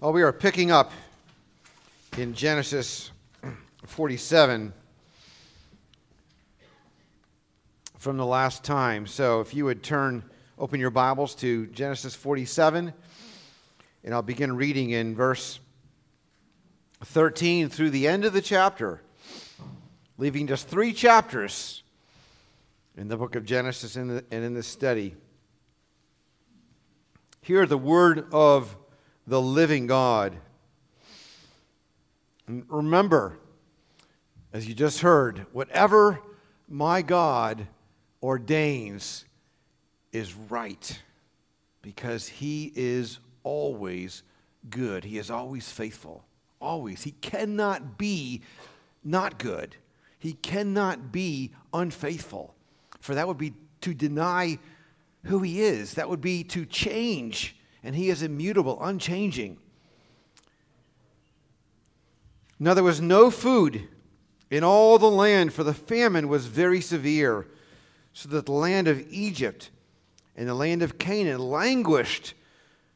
Well, we are picking up in Genesis 47 from the last time. So if you would turn, open your Bibles to Genesis 47, and I'll begin reading in verse 13 through the end of the chapter, leaving just three chapters in the book of Genesis and in this study. Hear the word of the living God. And remember, as you just heard, whatever my God ordains is right because he is always good. He is always faithful. Always. He cannot be not good. He cannot be unfaithful. For that would be to deny who he is, that would be to change and he is immutable, unchanging. Now there was no food in all the land, for the famine was very severe, so that the land of Egypt and the land of Canaan languished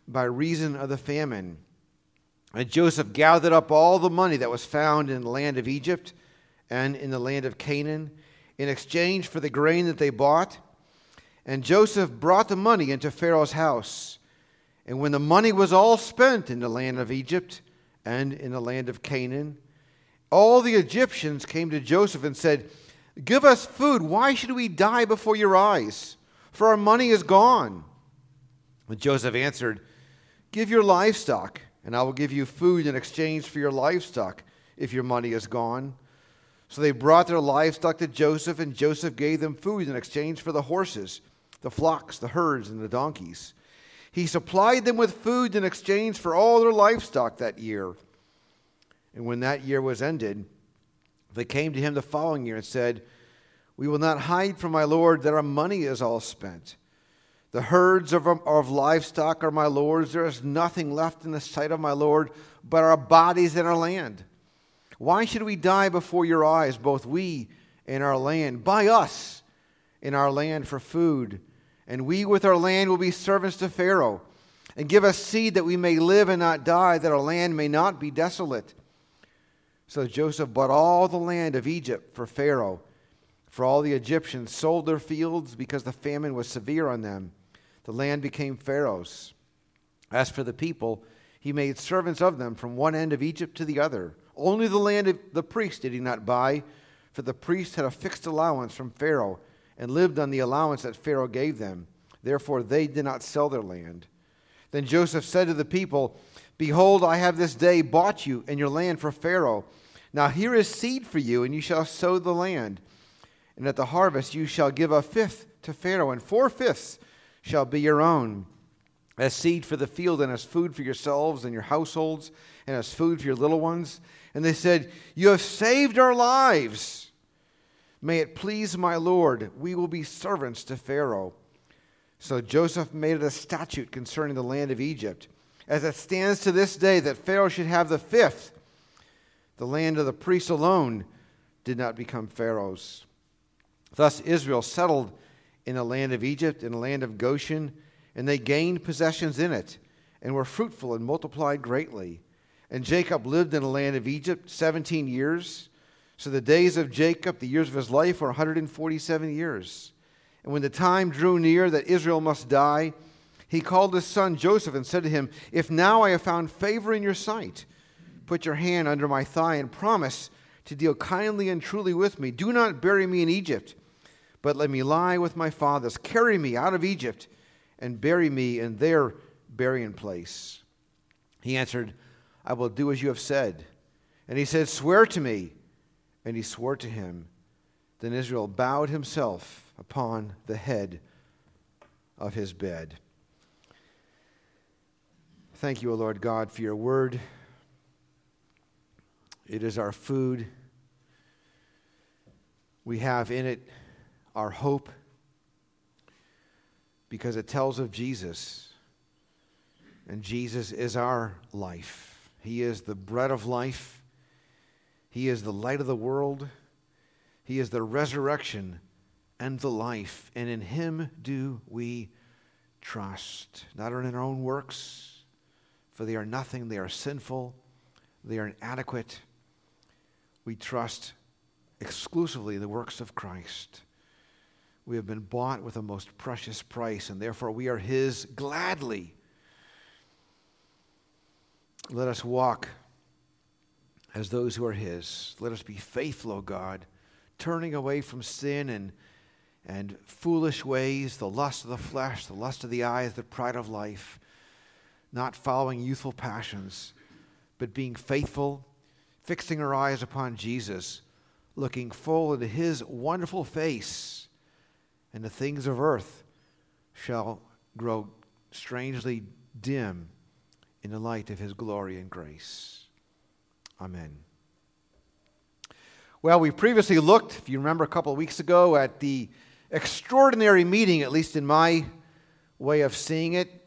by reason of the famine. And Joseph gathered up all the money that was found in the land of Egypt and in the land of Canaan in exchange for the grain that they bought. And Joseph brought the money into Pharaoh's house. And when the money was all spent in the land of Egypt and in the land of Canaan, all the Egyptians came to Joseph and said, Give us food. Why should we die before your eyes? For our money is gone. But Joseph answered, Give your livestock, and I will give you food in exchange for your livestock if your money is gone. So they brought their livestock to Joseph, and Joseph gave them food in exchange for the horses, the flocks, the herds, and the donkeys. He supplied them with food in exchange for all their livestock that year. And when that year was ended, they came to him the following year and said, We will not hide from my Lord that our money is all spent. The herds of, of livestock are my Lord's. There is nothing left in the sight of my Lord but our bodies and our land. Why should we die before your eyes, both we and our land? Buy us in our land for food and we with our land will be servants to Pharaoh. And give us seed that we may live and not die, that our land may not be desolate. So Joseph bought all the land of Egypt for Pharaoh. For all the Egyptians sold their fields because the famine was severe on them. The land became Pharaoh's. As for the people, he made servants of them from one end of Egypt to the other. Only the land of the priests did he not buy, for the priests had a fixed allowance from Pharaoh and lived on the allowance that Pharaoh gave them. Therefore, they did not sell their land. Then Joseph said to the people, Behold, I have this day bought you and your land for Pharaoh. Now here is seed for you, and you shall sow the land. And at the harvest you shall give a fifth to Pharaoh, and four fifths shall be your own, as seed for the field, and as food for yourselves and your households, and as food for your little ones. And they said, You have saved our lives. May it please my Lord, we will be servants to Pharaoh. So Joseph made it a statute concerning the land of Egypt, as it stands to this day, that Pharaoh should have the fifth. The land of the priests alone did not become Pharaoh's. Thus Israel settled in the land of Egypt, in the land of Goshen, and they gained possessions in it, and were fruitful and multiplied greatly. And Jacob lived in the land of Egypt seventeen years. So the days of Jacob, the years of his life, were 147 years. And when the time drew near that Israel must die, he called his son Joseph and said to him, If now I have found favor in your sight, put your hand under my thigh and promise to deal kindly and truly with me. Do not bury me in Egypt, but let me lie with my fathers. Carry me out of Egypt and bury me in their burying place. He answered, I will do as you have said. And he said, Swear to me and he swore to him. Then Israel bowed himself upon the head of his bed. Thank you, O Lord God, for your word. It is our food. We have in it our hope because it tells of Jesus. And Jesus is our life. He is the bread of life. He is the light of the world. He is the resurrection and the life. And in Him do we trust, not in our own works, for they are nothing, they are sinful, they are inadequate. We trust exclusively the works of Christ. We have been bought with a most precious price, and therefore we are His gladly. Let us walk as those who are His. Let us be faithful, O God, turning away from sin and, and foolish ways, the lust of the flesh, the lust of the eyes, the pride of life, not following youthful passions, but being faithful, fixing our eyes upon Jesus, looking full into His wonderful face, and the things of earth shall grow strangely dim in the light of His glory and grace. Amen. Well, we previously looked, if you remember a couple of weeks ago, at the extraordinary meeting, at least in my way of seeing it,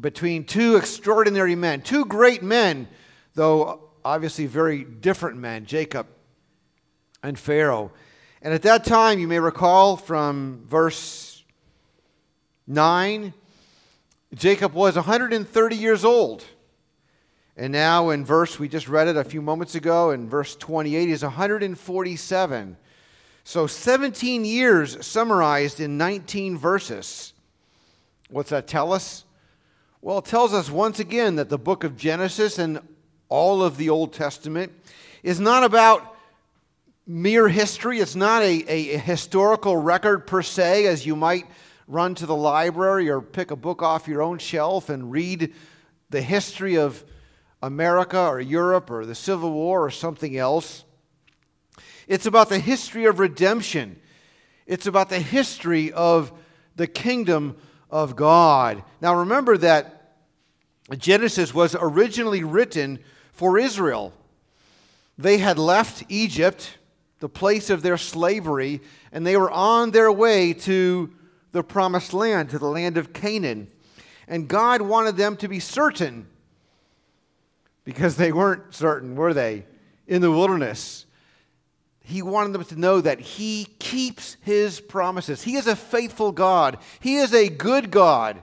between two extraordinary men, two great men, though obviously very different men, Jacob and Pharaoh. And at that time, you may recall from verse 9, Jacob was 130 years old. And now, in verse, we just read it a few moments ago, in verse 28, is 147. So 17 years summarized in 19 verses. What's that tell us? Well, it tells us once again that the book of Genesis and all of the Old Testament is not about mere history. It's not a, a, historical record per se, as you might run to the library or pick a book off your own shelf and read the history of America or Europe or the Civil War or something else. It's about the history of redemption. It's about the history of the kingdom of God. Now remember that Genesis was originally written for Israel. They had left Egypt, the place of their slavery, and they were on their way to the promised land, to the land of Canaan. And God wanted them to be certain because they weren't certain, were they, in the wilderness. He wanted them to know that He keeps His promises. He is a faithful God, He is a good God.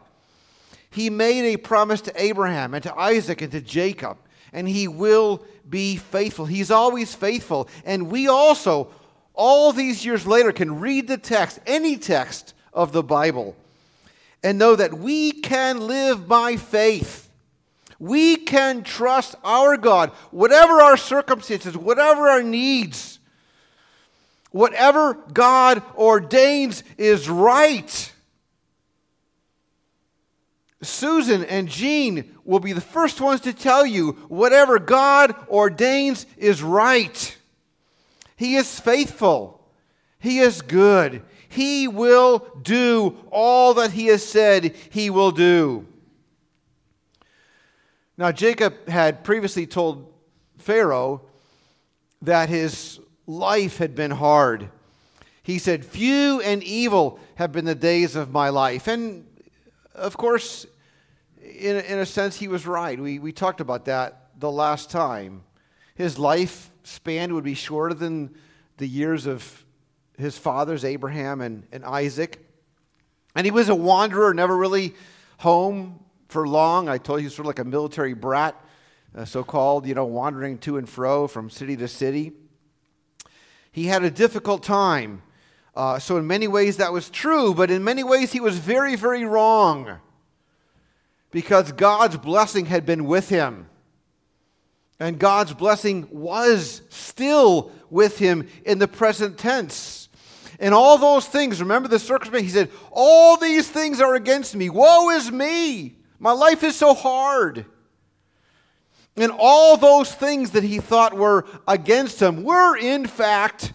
He made a promise to Abraham and to Isaac and to Jacob, and He will be faithful. He's always faithful. And we also, all these years later, can read the text, any text of the Bible, and know that we can live by faith we can trust our God, whatever our circumstances, whatever our needs, whatever God ordains is right. Susan and Jean will be the first ones to tell you whatever God ordains is right. He is faithful. He is good. He will do all that He has said He will do. Now, Jacob had previously told Pharaoh that his life had been hard. He said, Few and evil have been the days of my life. And of course, in, in a sense, he was right. We, we talked about that the last time. His life span would be shorter than the years of his fathers, Abraham and, and Isaac. And he was a wanderer, never really home for long. I told you he's sort of like a military brat, uh, so called, you know, wandering to and fro from city to city. He had a difficult time. Uh, so, in many ways, that was true, but in many ways, he was very, very wrong because God's blessing had been with him. And God's blessing was still with him in the present tense. And all those things, remember the circumstance? He said, All these things are against me. Woe is me. My life is so hard. And all those things that he thought were against him were, in fact,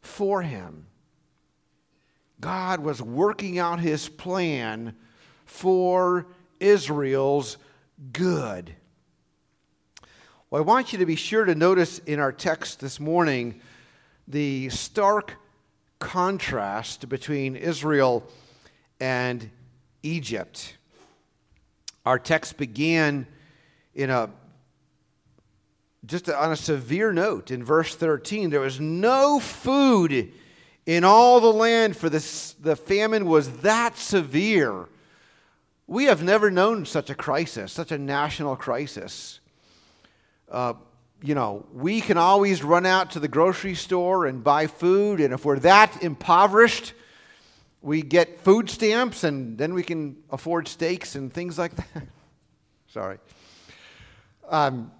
for him. God was working out his plan for Israel's good. Well, I want you to be sure to notice in our text this morning the stark contrast between Israel and Egypt. Our text began in a just on a severe note in verse 13 there was no food in all the land for this the famine was that severe We have never known such a crisis, such a national crisis. Uh, you know, we can always run out to the grocery store and buy food, and if we're that impoverished, we get food stamps and then we can afford steaks and things like that. Sorry. Um,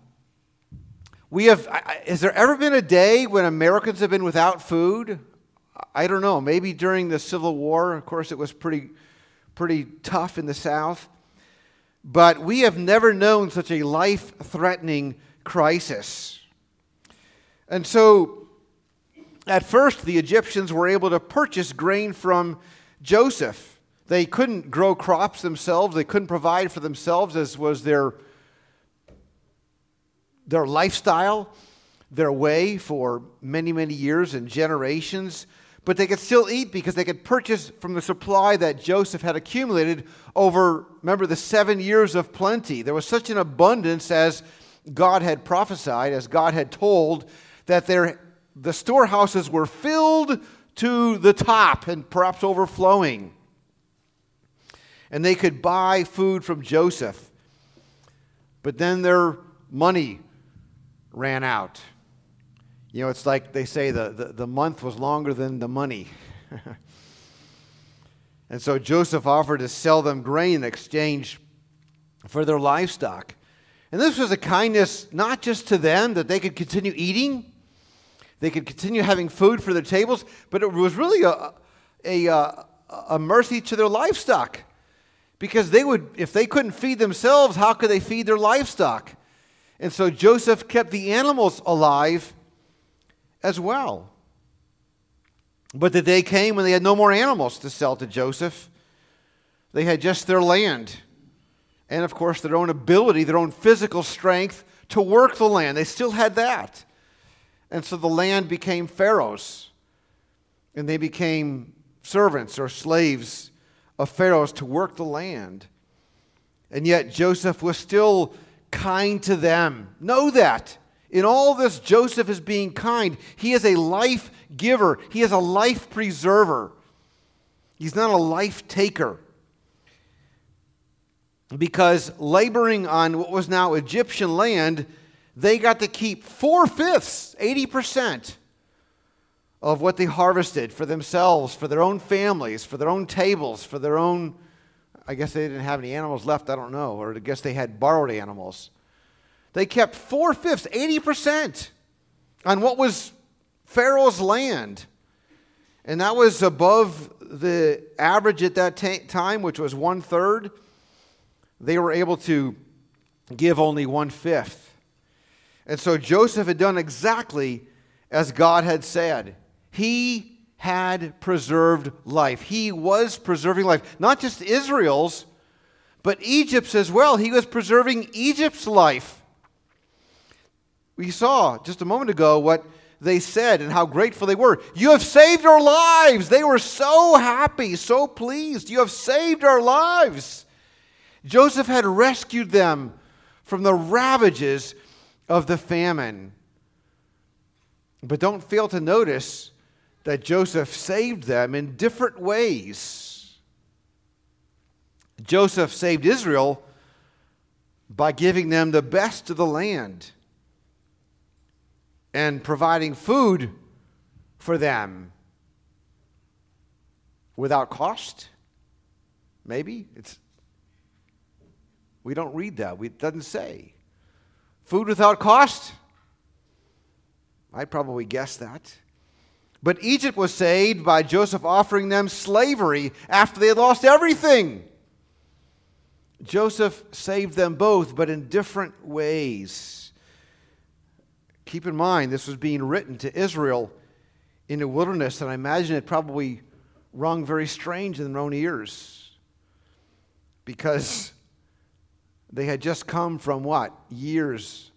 we have, has there ever been a day when Americans have been without food? I don't know. Maybe during the Civil War. Of course, it was pretty, pretty tough in the South. But we have never known such a life threatening crisis. And so, at first, the Egyptians were able to purchase grain from Joseph. They couldn't grow crops themselves, they couldn't provide for themselves, as was their, their lifestyle, their way for many, many years and generations. But they could still eat because they could purchase from the supply that Joseph had accumulated over, remember, the seven years of plenty. There was such an abundance as God had prophesied, as God had told, that their, the storehouses were filled to the top and perhaps overflowing. And they could buy food from Joseph. But then their money ran out. You know, it's like they say the, the, the month was longer than the money. and so Joseph offered to sell them grain in exchange for their livestock. And this was a kindness not just to them that they could continue eating, they could continue having food for their tables, but it was really a, a, a, mercy to their livestock. Because they would, if they couldn't feed themselves, how could they feed their livestock? And so Joseph kept the animals alive as well. But the day came when they had no more animals to sell to Joseph. They had just their land and, of course, their own ability, their own physical strength to work the land. They still had that. And so the land became Pharaoh's, and they became servants or slaves of Pharaoh's to work the land. And yet Joseph was still kind to them. Know that. In all this, Joseph is being kind. He is a life giver, he is a life preserver. He's not a life taker because laboring on what was now Egyptian land, they got to keep four fifths, 80% of what they harvested for themselves, for their own families, for their own tables, for their own. I guess they didn't have any animals left, I don't know, or I guess they had borrowed animals. They kept four fifths, 80% on what was Pharaoh's land. And that was above the average at that t- time, which was one third they were able to give only one fifth. And so Joseph had done exactly as God had said. He had preserved life. He was preserving life, not just Israel's, but Egypt's as well. He was preserving Egypt's life. We saw just a moment ago what they said and how grateful they were. You have saved our lives. They were so happy, so pleased. You have saved our lives. Joseph had rescued them from the ravages of the famine. But don't fail to notice that Joseph saved them in different ways. Joseph saved Israel by giving them the best of the land and providing food for them without cost. Maybe it's we don't read that. It doesn't say. Food without cost? I'd probably guess that. But Egypt was saved by Joseph offering them slavery after they had lost everything. Joseph saved them both, but in different ways. Keep in mind, this was being written to Israel in the wilderness, and I imagine it probably rung very strange in their own ears because they had just come from what? Years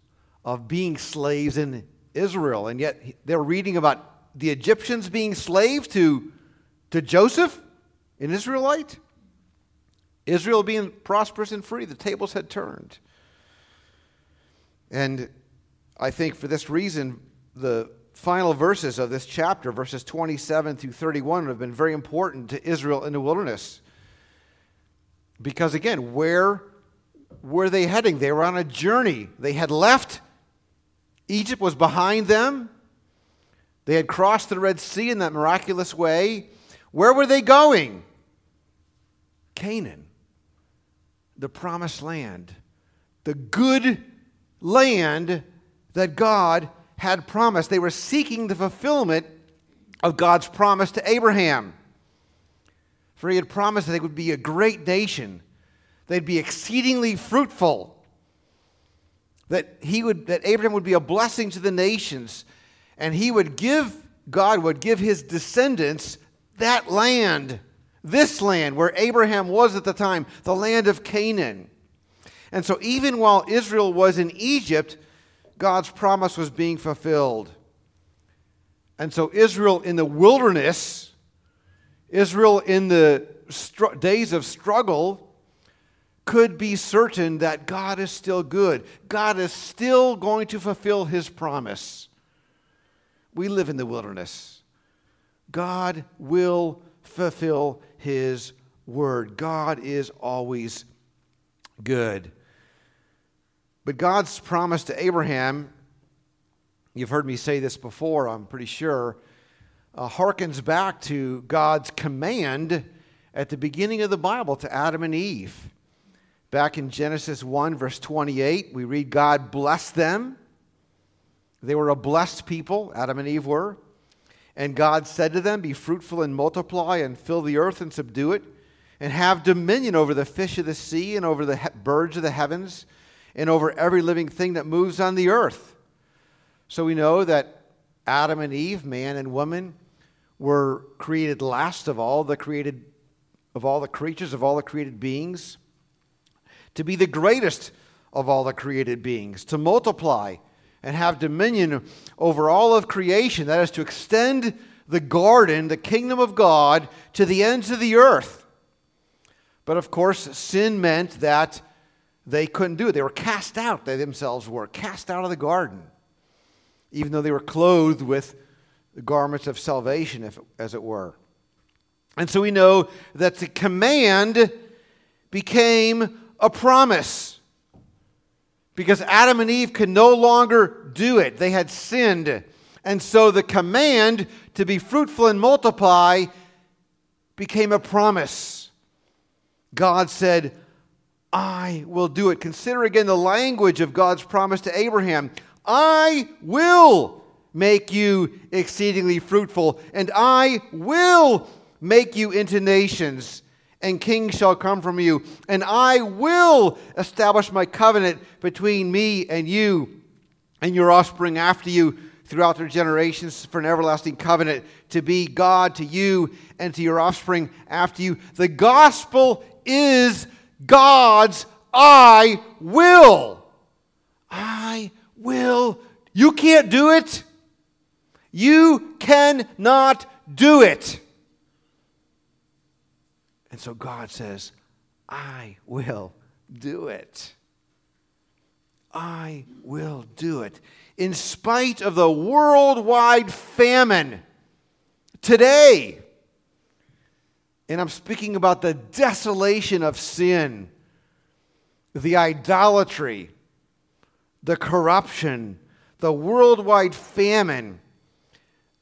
of being slaves in Israel. And yet they're reading about the Egyptians being slaves to, to Joseph, an Israelite. Israel being prosperous and free. The tables had turned. And I think for this reason, the final verses of this chapter, verses 27 through 31, have been very important to Israel in the wilderness Because again, where were they heading? They were on a journey. They had left, Egypt was behind them. They had crossed the Red Sea in that miraculous way. Where were they going? Canaan, the promised land, the good land that God had promised. They were seeking the fulfillment of God's promise to Abraham. For he had promised that they would be a great nation, they'd be exceedingly fruitful, that, he would, that Abraham would be a blessing to the nations, and he would give, God would give his descendants that land, this land where Abraham was at the time, the land of Canaan. And so, even while Israel was in Egypt, God's promise was being fulfilled. And so, Israel in the wilderness, Israel in the str- days of struggle, could be certain that God is still good. God is still going to fulfill his promise. We live in the wilderness. God will fulfill his word. God is always good. But God's promise to Abraham, you've heard me say this before, I'm pretty sure, uh, harkens back to God's command at the beginning of the Bible to Adam and Eve. Back in Genesis 1, verse 28, we read, God blessed them. They were a blessed people, Adam and Eve were. And God said to them, Be fruitful and multiply, and fill the earth and subdue it, and have dominion over the fish of the sea, and over the he- birds of the heavens and over every living thing that moves on the earth. So we know that Adam and Eve, man and woman, were created last of all the created of all the creatures, of all the created beings, to be the greatest of all the created beings, to multiply and have dominion over all of creation, that is to extend the garden, the kingdom of God, to the ends of the earth. But of course, sin meant that they couldn't do it. They were cast out, they themselves were, cast out of the garden, even though they were clothed with the garments of salvation, if, as it were. And so we know that the command became a promise because Adam and Eve could no longer do it. They had sinned. And so the command to be fruitful and multiply became a promise. God said, I will do it. Consider again the language of God's promise to Abraham I will make you exceedingly fruitful, and I will make you into nations, and kings shall come from you, and I will establish my covenant between me and you and your offspring after you throughout their generations for an everlasting covenant to be God to you and to your offspring after you. The gospel is God's I will. I will. You can't do it. You cannot do it. And so God says, I will do it. I will do it. In spite of the worldwide famine today, and I'm speaking about the desolation of sin, the idolatry, the corruption, the worldwide famine.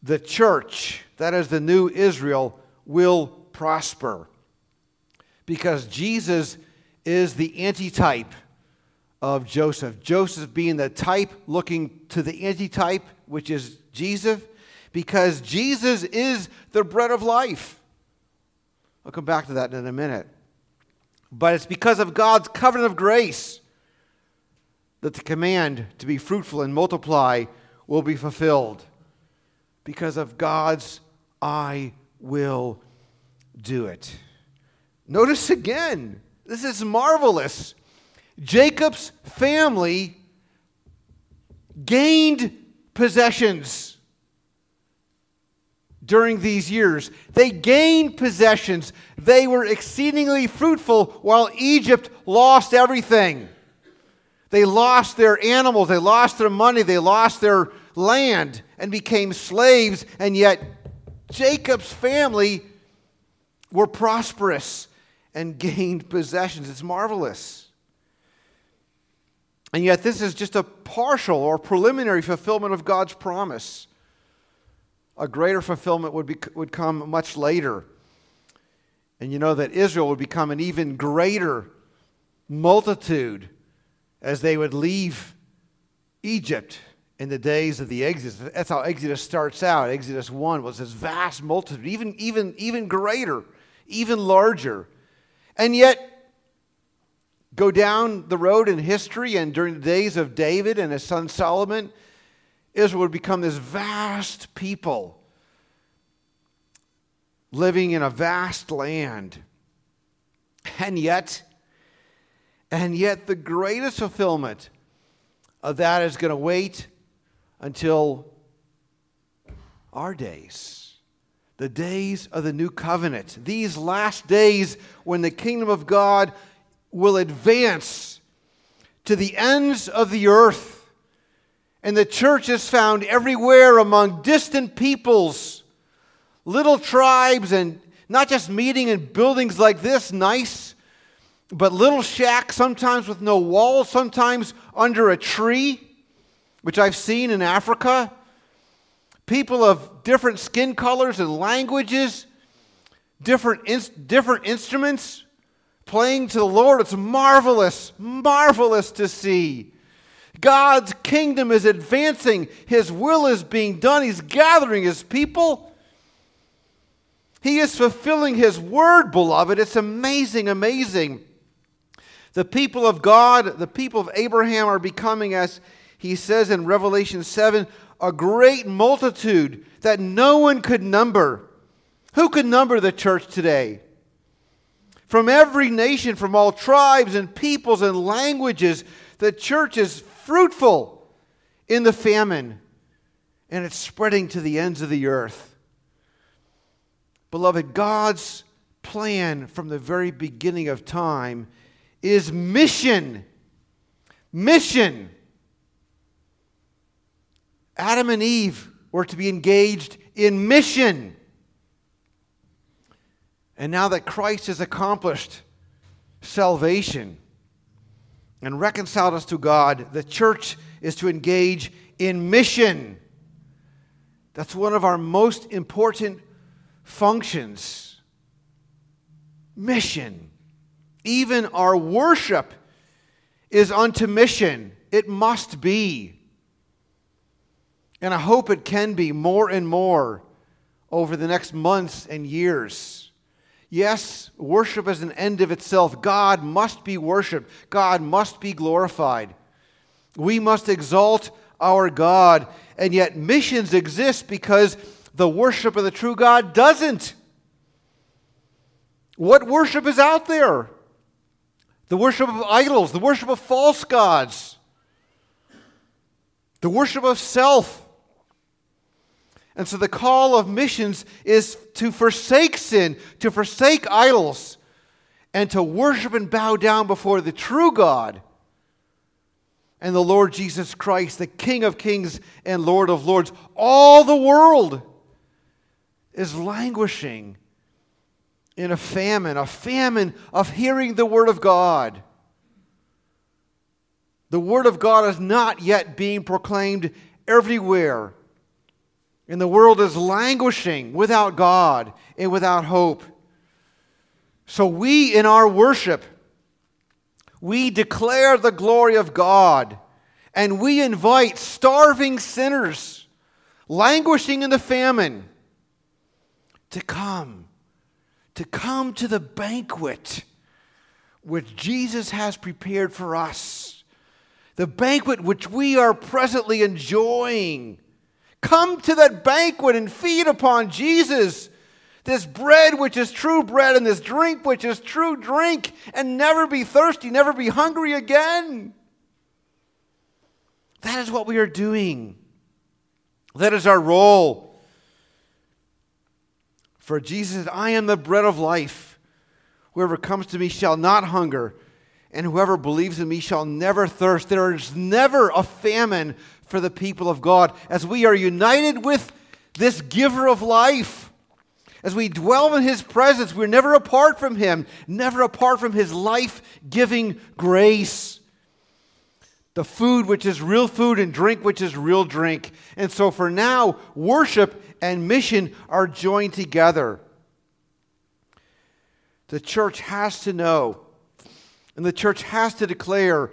The church, that is the new Israel, will prosper. Because Jesus is the antitype of Joseph. Joseph being the type looking to the antitype, which is Jesus, because Jesus is the bread of life. I'll come back to that in a minute. But it's because of God's covenant of grace that the command to be fruitful and multiply will be fulfilled. Because of God's, I will do it. Notice again, this is marvelous. Jacob's family gained possessions during these years. They gained possessions. They were exceedingly fruitful while Egypt lost everything. They lost their animals, they lost their money, they lost their land and became slaves, and yet Jacob's family were prosperous and gained possessions. It's marvelous. And yet, this is just a partial or preliminary fulfillment of God's promise. A greater fulfillment would, be, would come much later. And you know that Israel would become an even greater multitude as they would leave Egypt in the days of the Exodus. That's how Exodus starts out. Exodus 1 was this vast multitude, even, even, even greater, even larger. And yet, go down the road in history and during the days of David and his son Solomon, Israel would become this vast people living in a vast land. And yet, and yet the greatest fulfillment of that is going to wait until our days. The days of the new covenant. These last days when the kingdom of God will advance to the ends of the earth. And the church is found everywhere among distant peoples, little tribes, and not just meeting in buildings like this, nice, but little shacks, sometimes with no walls, sometimes under a tree, which I've seen in Africa. People of different skin colors and languages, different, different instruments playing to the Lord. It's marvelous, marvelous to see. God's kingdom is advancing, His will is being done, He's gathering His people. He is fulfilling His word, beloved. It's amazing, amazing. The people of God, the people of Abraham, are becoming, as he says in Revelation 7, a great multitude that no one could number. Who could number the church today? From every nation, from all tribes and peoples and languages, the church is fruitful in the famine and it's spreading to the ends of the earth. Beloved, God's plan from the very beginning of time is mission. Mission. Adam and Eve were to be engaged in mission. And now that Christ has accomplished salvation and reconciled us to God, the church is to engage in mission. That's one of our most important functions. Mission. Even our worship is unto mission. It must be. And I hope it can be more and more over the next months and years. Yes, worship is an end of itself. God must be worshiped, God must be glorified. We must exalt our God. And yet, missions exist because the worship of the true God doesn't. What worship is out there? The worship of idols, the worship of false gods, the worship of self. And so the call of missions is to forsake sin, to forsake idols, and to worship and bow down before the true God and the Lord Jesus Christ, the King of kings and Lord of lords. All the world is languishing in a famine, a famine of hearing the Word of God. The Word of God is not yet being proclaimed everywhere. And the world is languishing without God and without hope. So we, in our worship, we declare the glory of God. And we invite starving sinners, languishing in the famine, to come, to come to the banquet which Jesus has prepared for us, the banquet which we are presently enjoying Come to that banquet and feed upon Jesus. This bread, which is true bread, and this drink, which is true drink, and never be thirsty, never be hungry again. That is what we are doing. That is our role. For Jesus I am the bread of life. Whoever comes to me shall not hunger, and whoever believes in me shall never thirst. There is never a famine for the people of God as we are united with this giver of life, As we dwell in His presence, we're never apart from Him, never apart from His life giving grace. The food, which is real food, and drink, which is real drink. And so for now, worship and mission are joined together. The church has to know, and the church has to declare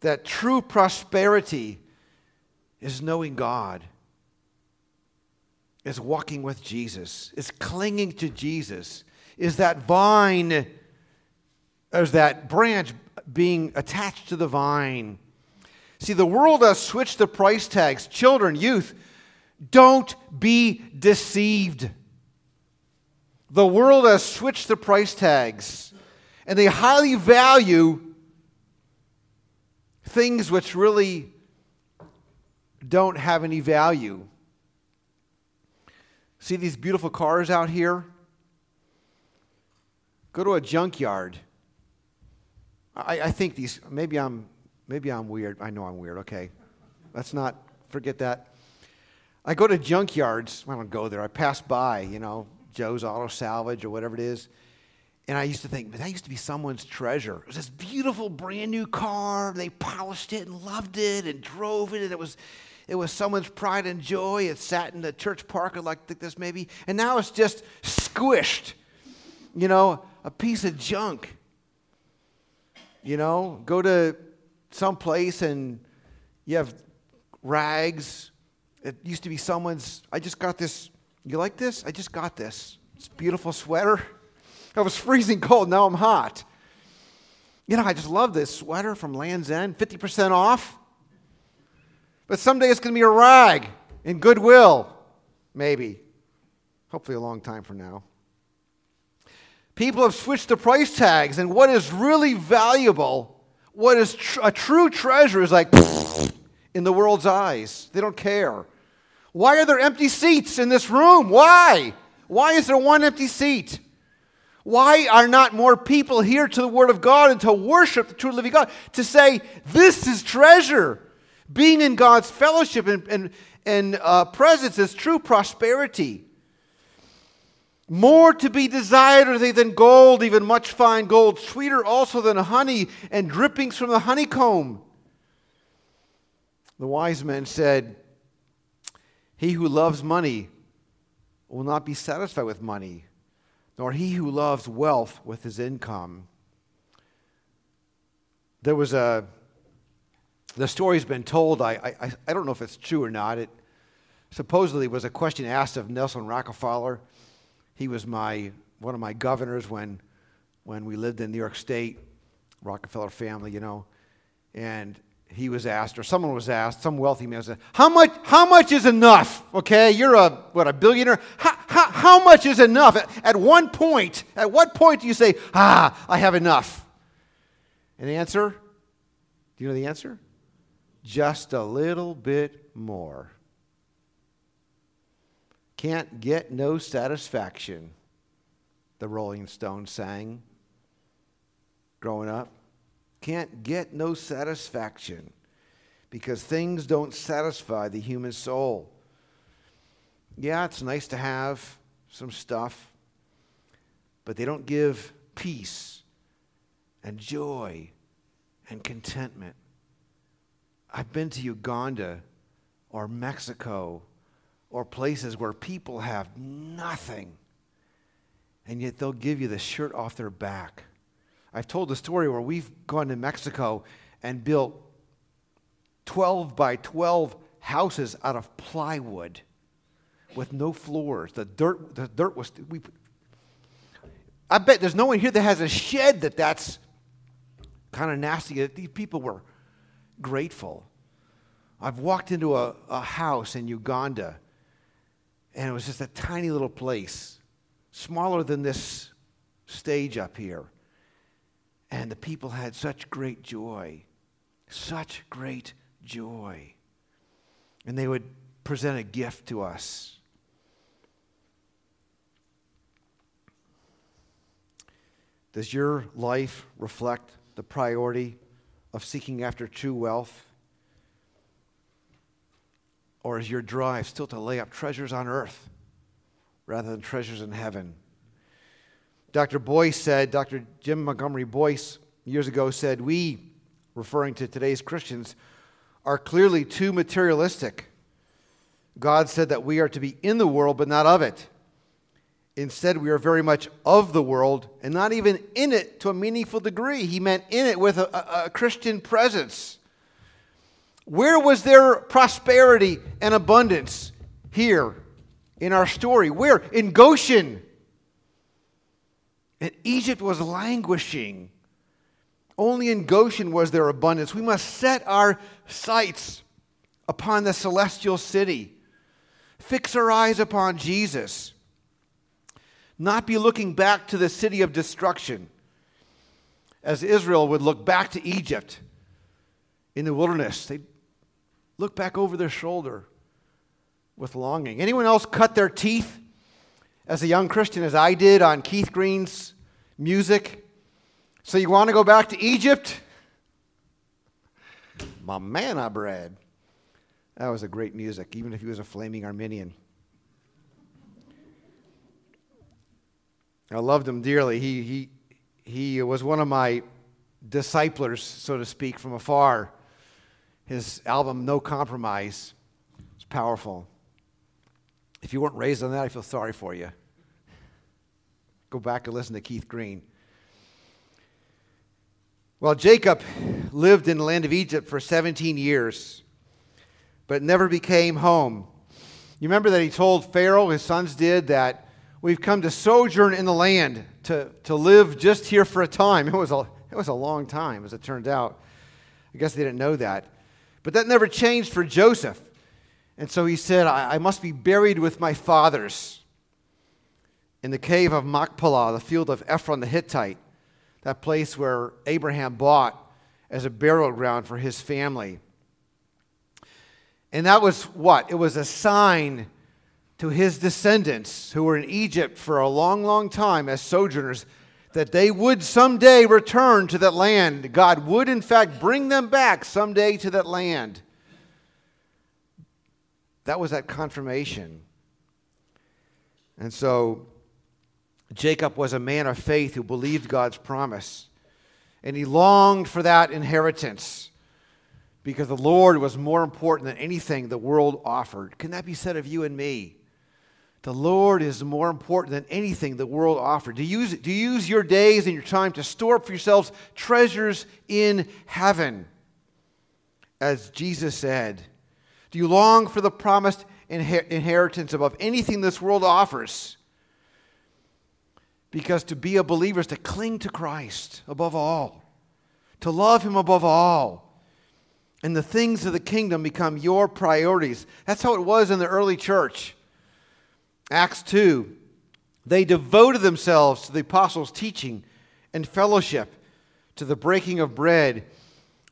that true prosperity is knowing God, is walking with Jesus, is clinging to Jesus, is that vine, is that branch being attached to the vine. See, the world has switched the price tags. Children, youth, don't be deceived. The world has switched the price tags, and they highly value things which really don't have any value. See these beautiful cars out here? Go to a junkyard. I, I think these, maybe I'm, maybe I'm weird. I know I'm weird. Okay. Let's not forget that. I go to junkyards. I don't go there. I pass by, you know, Joe's Auto Salvage or whatever it is. And I used to think, but that used to be someone's treasure. It was this beautiful brand new car. They polished it and loved it and drove it. And it was, it was someone's pride and joy. It sat in the church parking like this maybe. And now it's just squished, you know, a piece of junk. You know, go to some place and you have rags. It used to be someone's, I just got this you like this? I just got this. It's beautiful sweater. I was freezing cold. Now I'm hot. You know, I just love this sweater from Lands' End, 50% off. But someday it's going to be a rag in Goodwill, maybe. Hopefully, a long time from now. People have switched the price tags, and what is really valuable, what is tr- a true treasure, is like in the world's eyes. They don't care. Why are there empty seats in this room? Why? Why is there one empty seat? Why are not more people here to the Word of God and to worship the true living God? To say, this is treasure. Being in God's fellowship and, and, and uh, presence is true prosperity. More to be desired are they than gold, even much fine gold, sweeter also than honey and drippings from the honeycomb. The wise men said, he who loves money will not be satisfied with money, nor he who loves wealth with his income. There was a, the story's been told, I, I, I don't know if it's true or not. It supposedly was a question asked of Nelson Rockefeller. He was my, one of my governors when, when we lived in New York State, Rockefeller family, you know. And he was asked, or someone was asked, some wealthy man said, how much, how much is enough? Okay, you're a, what, a billionaire? How, how, how much is enough? At, at one point, at what point do you say, ah, I have enough? And the answer, do you know the answer? Just a little bit more. Can't get no satisfaction, the Rolling Stones sang growing up can't get no satisfaction because things don't satisfy the human soul. Yeah, it's nice to have some stuff, but they don't give peace and joy and contentment. I've been to Uganda or Mexico or places where people have nothing, and yet they'll give you the shirt off their back I've told the story where we've gone to Mexico and built 12 by 12 houses out of plywood with no floors. The dirt, the dirt was. We, I bet there's no one here that has a shed that that's kind of nasty. That These people were grateful. I've walked into a, a house in Uganda, and it was just a tiny little place, smaller than this stage up here. And the people had such great joy, such great joy. And they would present a gift to us. Does your life reflect the priority of seeking after true wealth? Or is your drive still to lay up treasures on earth rather than treasures in heaven. Dr. Boice said, Dr. Jim Montgomery Boice years ago said, We, referring to today's Christians, are clearly too materialistic. God said that we are to be in the world, but not of it. Instead, we are very much of the world and not even in it to a meaningful degree. He meant in it with a, a, a Christian presence. Where was there prosperity and abundance? Here in our story. Where? In Goshen. And Egypt was languishing. Only in Goshen was there abundance. We must set our sights upon the celestial city, fix our eyes upon Jesus, not be looking back to the city of destruction, as Israel would look back to Egypt in the wilderness. They'd look back over their shoulder with longing. Anyone else cut their teeth as a young Christian, as I did on Keith Green's music? So you want to go back to Egypt? My manna bread. That was a great music, even if he was a flaming Arminian. I loved him dearly. He, he, he was one of my disciplers, so to speak, from afar. His album, No Compromise, is powerful. If you weren't raised on that, I feel sorry for you. Go back and listen to Keith Green. Well, Jacob lived in the land of Egypt for 17 years, but never became home. You remember that he told Pharaoh, his sons did, that we've come to sojourn in the land, to, to live just here for a time. It was a, it was a long time, as it turned out. I guess they didn't know that. But that never changed for Joseph. And so he said, I, I must be buried with my fathers in the cave of Machpelah, the field of Ephron the Hittite, that place where Abraham bought as a burial ground for his family. And that was what? It was a sign to his descendants who were in Egypt for a long, long time as sojourners that they would someday return to that land. God would, in fact, bring them back someday to that land. That was that confirmation. And so Jacob was a man of faith who believed God's promise. And he longed for that inheritance because the Lord was more important than anything the world offered. Can that be said of you and me? The Lord is more important than anything the world offered. Do you, use, do you use your days and your time to store up for yourselves treasures in heaven? As Jesus said, do you long for the promised inher- inheritance above anything this world offers? Because to be a believer is to cling to Christ above all, to love Him above all. And the things of the kingdom become your priorities. That's how it was in the early church. Acts 2, they devoted themselves to the apostles' teaching and fellowship, to the breaking of bread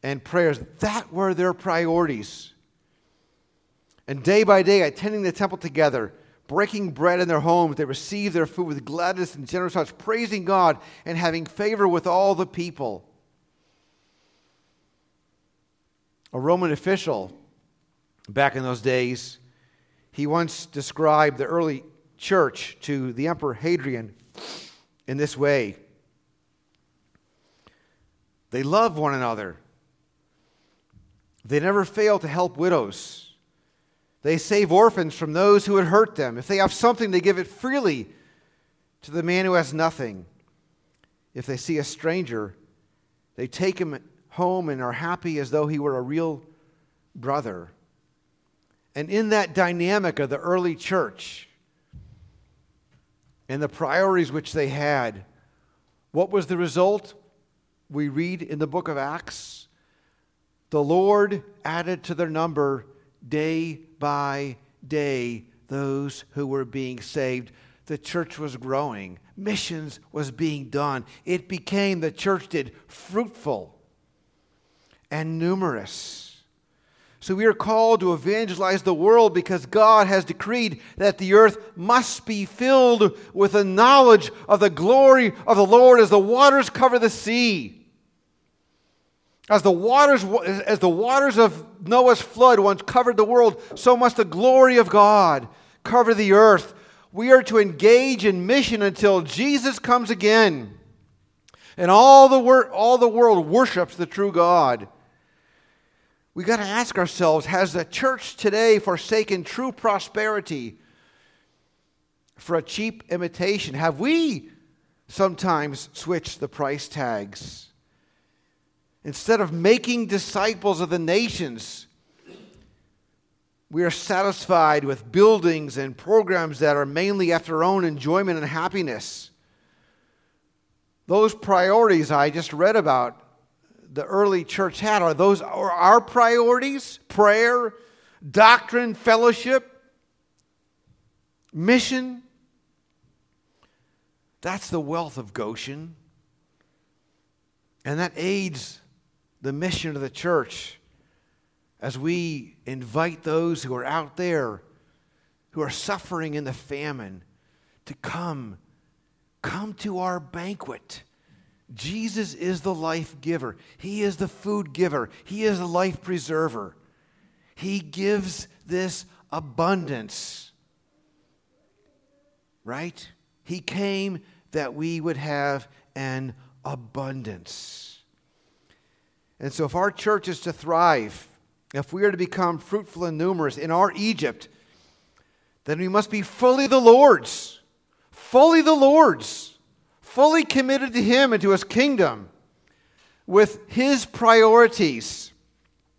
and prayers. That were their priorities. And day by day, attending the temple together, breaking bread in their homes, they received their food with gladness and generous hearts, praising God and having favor with all the people. A Roman official back in those days, he once described the early church to the Emperor Hadrian in this way They love one another, they never fail to help widows they save orphans from those who would hurt them. If they have something, they give it freely to the man who has nothing. If they see a stranger, they take him home and are happy as though he were a real brother. And in that dynamic of the early church and the priorities which they had, what was the result? We read in the book of Acts the Lord added to their number day by day those who were being saved. The church was growing, missions was being done. It became, the church did, fruitful and numerous. So we are called to evangelize the world because God has decreed that the earth must be filled with the knowledge of the glory of the Lord as the waters cover the sea. As the waters, as the waters of Noah's flood once covered the world, so must the glory of God cover the earth. we are to engage in mission until Jesus comes again and all the, wor- all the world worships the true God. We got to ask ourselves has the church today forsaken true prosperity for a cheap imitation? Have we sometimes switched the price tags? Instead of making disciples of the nations, we are satisfied with buildings and programs that are mainly after our own enjoyment and happiness. Those priorities I just read about the early church had are those are our priorities prayer, doctrine, fellowship, mission. That's the wealth of Goshen. And that aids the mission of the church as we invite those who are out there who are suffering in the famine to come come to our banquet jesus is the life giver. He is the food giver. He is the life preserver. He gives this abundance. Right? He came that we would have an abundance. And so, if our church is to thrive, if we are to become fruitful and numerous in our Egypt, then we must be fully the Lord's, fully the Lord's, fully committed to Him and to His kingdom with His priorities.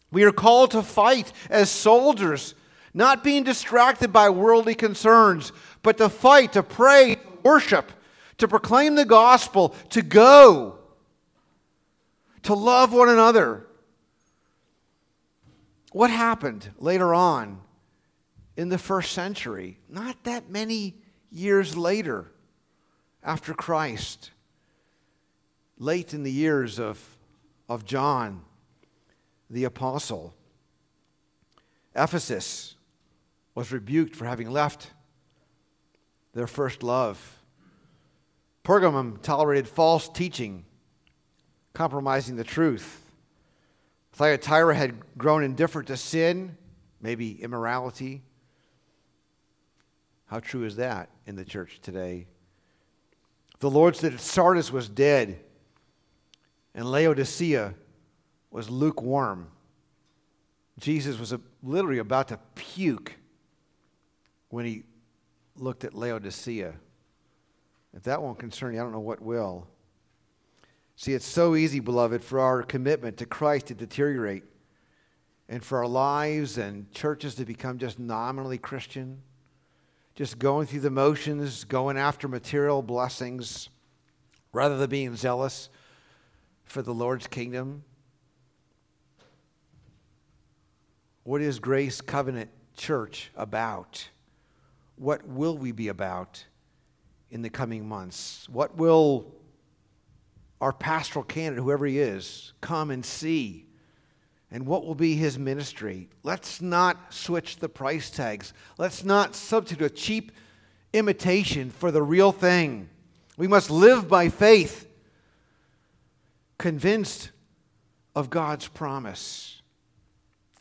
We are called to fight as soldiers, not being distracted by worldly concerns, but to fight, to pray, to worship, to proclaim the gospel, to go to love one another. What happened later on in the first century? Not that many years later, after Christ, late in the years of, of John the Apostle. Ephesus was rebuked for having left their first love. Pergamum tolerated false teaching compromising the truth. Thyatira had grown indifferent to sin, maybe immorality. How true is that in the church today? The Lord said Sardis was dead, and Laodicea was lukewarm. Jesus was literally about to puke when he looked at Laodicea. If that won't concern you, I don't know what will. See, it's so easy, beloved, for our commitment to Christ to deteriorate and for our lives and churches to become just nominally Christian, just going through the motions, going after material blessings, rather than being zealous for the Lord's kingdom. What is Grace Covenant Church about? What will we be about in the coming months? What will our pastoral candidate, whoever he is, come and see. And what will be his ministry? Let's not switch the price tags. Let's not substitute a cheap imitation for the real thing. We must live by faith, convinced of God's promise,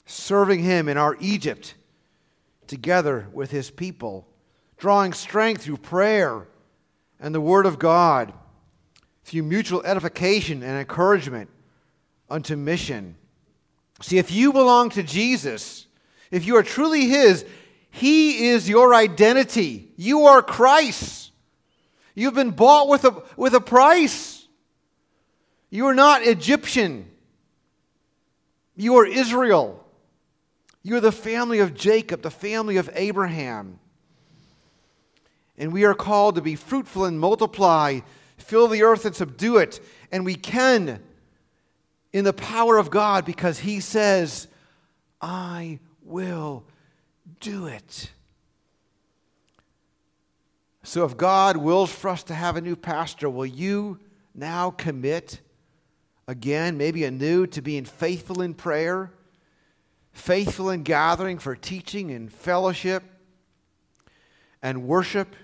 serving him in our Egypt together with his people, drawing strength through prayer and the Word of God through mutual edification and encouragement unto mission. See, if you belong to Jesus, if you are truly His, He is your identity. You are Christ. You've been bought with a, with a price. You are not Egyptian. You are Israel. You are the family of Jacob, the family of Abraham. And we are called to be fruitful and multiply fill the earth and subdue it. And we can in the power of God because He says, I will do it. So if God wills for us to have a new pastor, will you now commit again, maybe anew, to being faithful in prayer, faithful in gathering for teaching and fellowship and worship?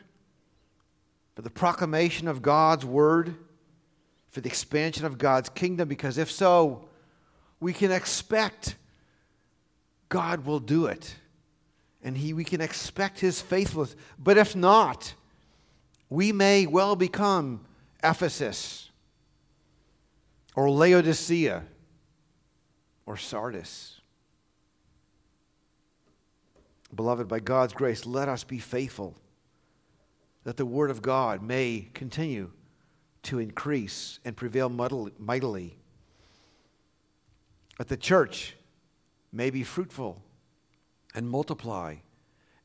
for the proclamation of God's word, for the expansion of God's kingdom? Because if so, we can expect God will do it and he, we can expect his faithfulness. But if not, we may well become Ephesus or Laodicea or Sardis. Beloved, by God's grace, let us be faithful that the Word of God may continue to increase and prevail mightily. That the church may be fruitful and multiply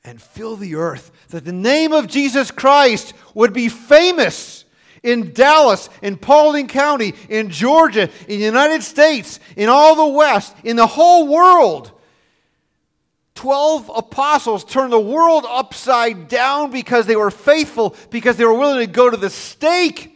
and fill the earth. That the name of Jesus Christ would be famous in Dallas, in Paulding County, in Georgia, in the United States, in all the West, in the whole world. Twelve apostles turned the world upside down because they were faithful, because they were willing to go to the stake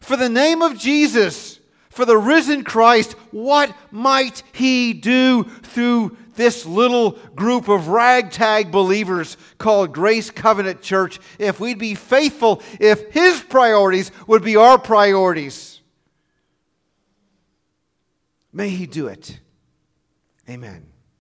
for the name of Jesus, for the risen Christ. What might he do through this little group of ragtag believers called Grace Covenant Church if we'd be faithful, if his priorities would be our priorities? May he do it. Amen.